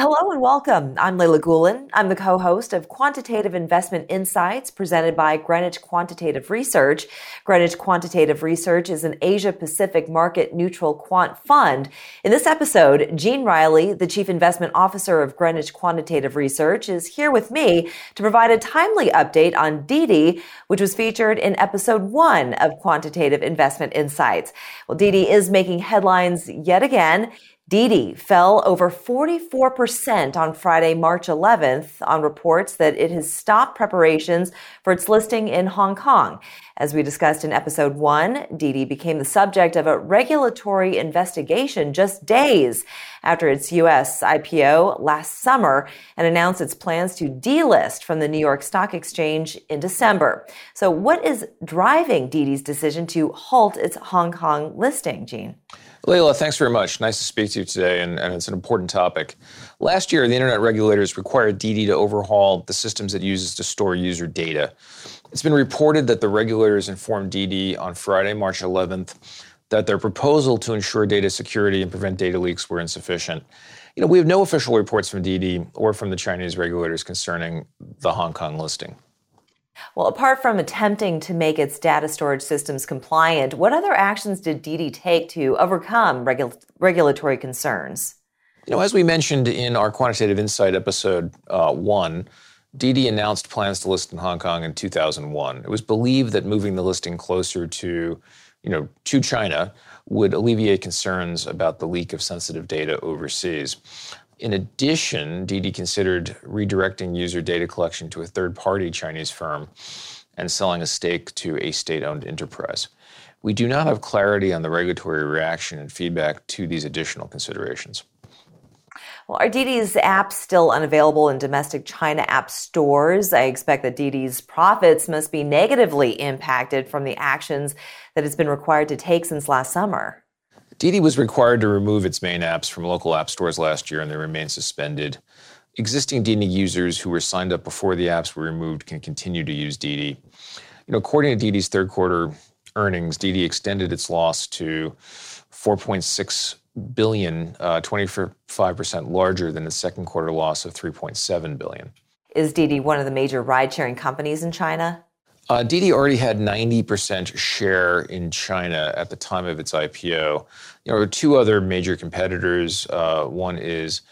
Hello and welcome. I'm Leila Gulen. I'm the co host of Quantitative Investment Insights presented by Greenwich Quantitative Research. Greenwich Quantitative Research is an Asia Pacific market neutral quant fund. In this episode, Gene Reilly, the Chief Investment Officer of Greenwich Quantitative Research, is here with me to provide a timely update on Didi, which was featured in episode one of Quantitative Investment Insights. Well, Didi is making headlines yet again. Didi fell over 44% on Friday, March 11th on reports that it has stopped preparations for its listing in Hong Kong. As we discussed in episode one, Didi became the subject of a regulatory investigation just days after its U.S. IPO last summer and announced its plans to delist from the New York Stock Exchange in December. So what is driving Didi's decision to halt its Hong Kong listing, Gene? Leila, thanks very much. Nice to speak to you today, and, and, it's an important topic. Last year, the internet regulators required Didi to overhaul the systems it uses to store user data. It's been reported that the regulators informed Didi on Friday, March 11th, that their proposal to ensure data security and prevent data leaks were insufficient. You know, we have no official reports from Didi or from the Chinese regulators concerning the Hong Kong listing. Well, apart from attempting to make its data storage systems compliant, what other actions did Didi take to overcome regu- regulatory concerns? You know, as we mentioned in our quantitative insight episode uh, one, Didi announced plans to list in Hong Kong in 2001. It was believed that moving the listing closer to, you know, to China would alleviate concerns about the leak of sensitive data overseas. In addition, Didi considered redirecting user data collection to a third party Chinese firm and selling a stake to a state owned enterprise. We do not have clarity on the regulatory reaction and feedback to these additional considerations. Well, are Didi's apps still unavailable in domestic China app stores? I expect that Didi's profits must be negatively impacted from the actions that it's been required to take since last summer. Didi was required to remove its main apps from local app stores last year and they remain suspended. Existing Didi users who were signed up before the apps were removed can continue to use Didi. You know, according to Didi's third quarter earnings, Didi extended its loss to 4.6 billion, uh, 25% larger than the second quarter loss of 3.7 billion. Is Didi one of the major ride-sharing companies in China? Uh, Didi already had 90% share in China at the time of its IPO. There are two other major competitors. Uh, one is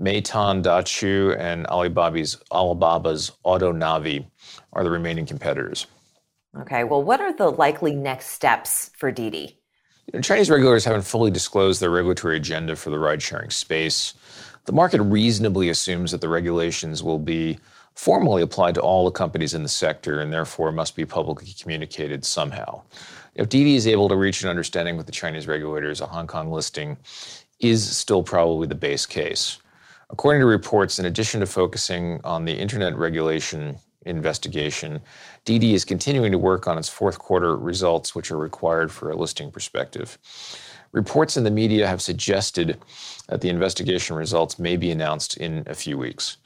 Meituan Dache and Alibaba's, Alibaba's AutoNavi are the remaining competitors. Okay, well, what are the likely next steps for Didi? You know, Chinese regulators haven't fully disclosed their regulatory agenda for the ride sharing space. The market reasonably assumes that the regulations will be formally applied to all the companies in the sector and therefore must be publicly communicated somehow. If Didi is able to reach an understanding with the Chinese regulators, a Hong Kong listing is still probably the base case. According to reports, in addition to focusing on the internet regulation investigation, Didi is continuing to work on its fourth quarter results, which are required for a listing perspective. Reports in the media have suggested that the investigation results may be announced in a few weeks.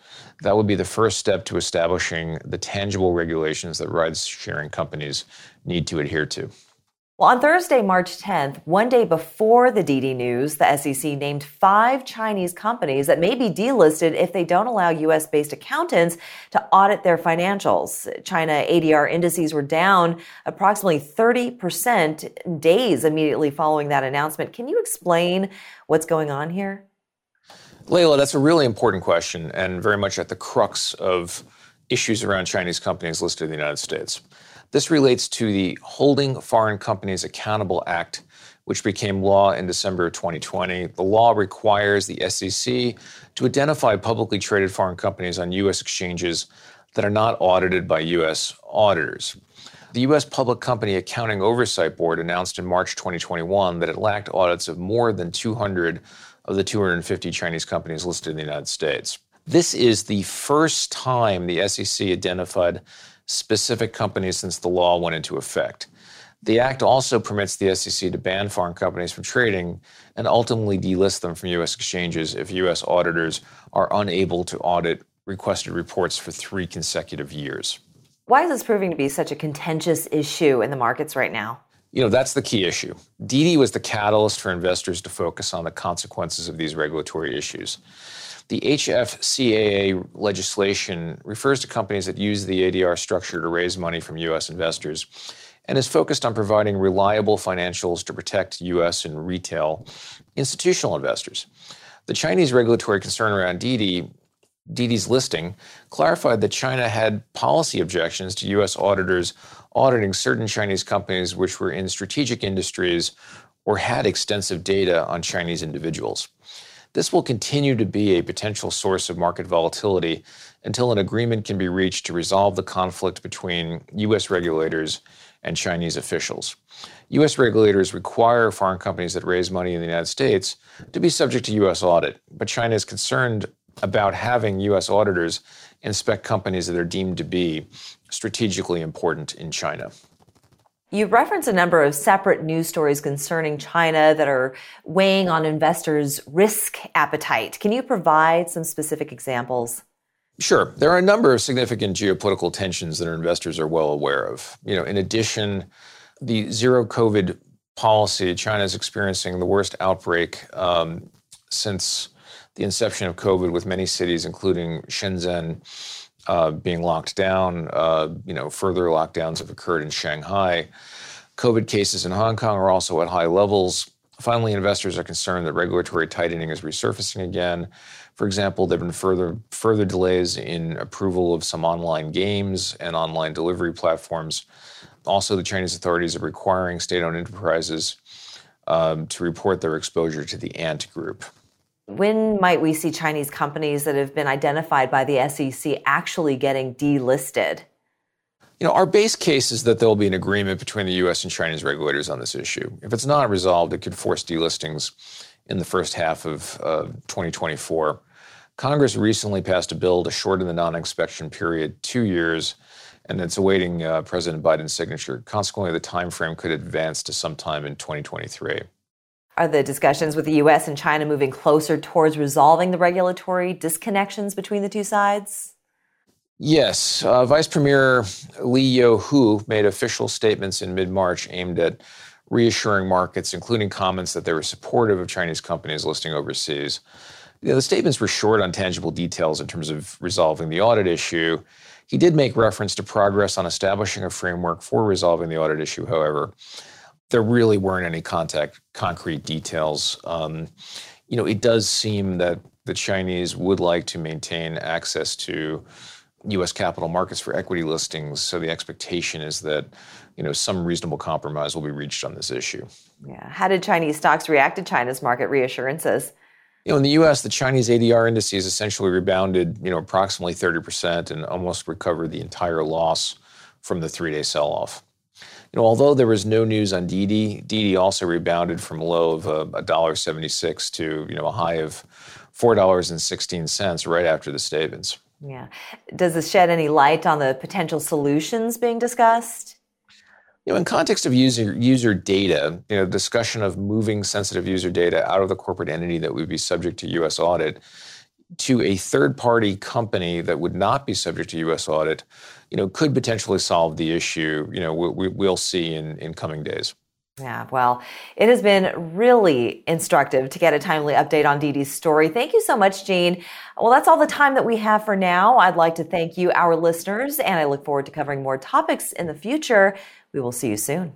That would be the first step to establishing the tangible regulations that ride sharing companies need to adhere to. Well, on Thursday, March 10th, one day before the Didi news, the SEC named five Chinese companies that may be delisted if they don't allow U.S. based accountants to audit their financials. China ADR indices were down approximately 30% days immediately following that announcement. Can you explain what's going on here? Leila, that's a really important question and very much at the crux of issues around Chinese companies listed in the United States. This relates to the Holding Foreign Companies Accountable Act, which became law in December 2020. The law requires the SEC to identify publicly traded foreign companies on U.S. exchanges that are not audited by U.S. auditors. The U.S. Public Company Accounting Oversight Board announced in March 2021 that it lacked audits of more than 200 of the 250 Chinese companies listed in the United States. This is the first time the SEC identified specific companies since the law went into effect. The act also permits the SEC to ban foreign companies from trading and ultimately delist them from U.S. exchanges if U.S. auditors are unable to audit requested reports for three consecutive years. Why is this proving to be such a contentious issue in the markets right now? You know, that's the key issue. Didi was the catalyst for investors to focus on the consequences of these regulatory issues. The HFCAA legislation refers to companies that use the ADR structure to raise money from U.S. investors and is focused on providing reliable financials to protect U.S. and retail institutional investors. The Chinese regulatory concern around Didi, Didi's listing, clarified that China had policy objections to U.S. auditors auditing certain Chinese companies which were in strategic industries or had extensive data on Chinese individuals. This will continue to be a potential source of market volatility until an agreement can be reached to resolve the conflict between U.S. regulators and Chinese officials. U.S. regulators require foreign companies that raise money in the United States to be subject to U.S. audit, but China is concerned about having U.S. auditors inspect companies that are deemed to be strategically important in China. You reference a number of separate news stories concerning China that are weighing on investors' risk appetite. Can you provide some specific examples? Sure. There are a number of significant geopolitical tensions that our investors are well aware of. You know, in addition, the zero COVID policy, China is experiencing the worst outbreak um, since the inception of COVID, with many cities, including Shenzhen, uh, being locked down. Uh, you know, further lockdowns have occurred in Shanghai. COVID cases in Hong Kong are also at high levels. Finally, investors are concerned that regulatory tightening is resurfacing again. For example, there have been further further delays in approval of some online games and online delivery platforms. Also, the Chinese authorities are requiring state-owned enterprises um, to report their exposure to the Ant Group. When might we see Chinese companies that have been identified by the SEC actually getting delisted? You know, our base case is that there will be an agreement between the U.S. and Chinese regulators on this issue. If it's not resolved, it could force delistings in the first half of uh, 2024. Congress recently passed a bill to shorten the non inspection period two years, and it's awaiting uh, President Biden's signature. Consequently, the time frame could advance to sometime in 2023. Are the discussions with the U.S. and China moving closer towards resolving the regulatory disconnections between the two sides? Yes. Uh, Vice Premier Liu He made official statements in mid March aimed at reassuring markets, including comments that they were supportive of Chinese companies listing overseas. You know, the statements were short on tangible details in terms of resolving the audit issue. He did make reference to progress on establishing a framework for resolving the audit issue, however there really weren't any contact, concrete details. Um, you know, it does seem that the Chinese would like to maintain access to U.S. capital markets for equity listings. So the expectation is that, you know, some reasonable compromise will be reached on this issue. Yeah. How did Chinese stocks react to China's market reassurances? You know, in the U.S., the Chinese ADR indices essentially rebounded, you know, approximately 30% and almost recovered the entire loss from the three-day sell-off. You know, although there was no news on Didi, Didi also rebounded from a low of uh, $1.76 to, you know, a high of $4.16 right after the statements. Yeah. Does this shed any light on the potential solutions being discussed? You know, in context of user user data, you know, discussion of moving sensitive user data out of the corporate entity that would be subject to U.S. audit to a third party company that would not be subject to U.S. audit, you know, could potentially solve the issue. You know, we, will see in, in coming days. Yeah, well, it has been really instructive to get a timely update on Didi's story. Thank you so much, Gene. Well, that's all the time that we have for now. I'd like to thank you, our listeners, and I look forward to covering more topics in the future. We will see you soon.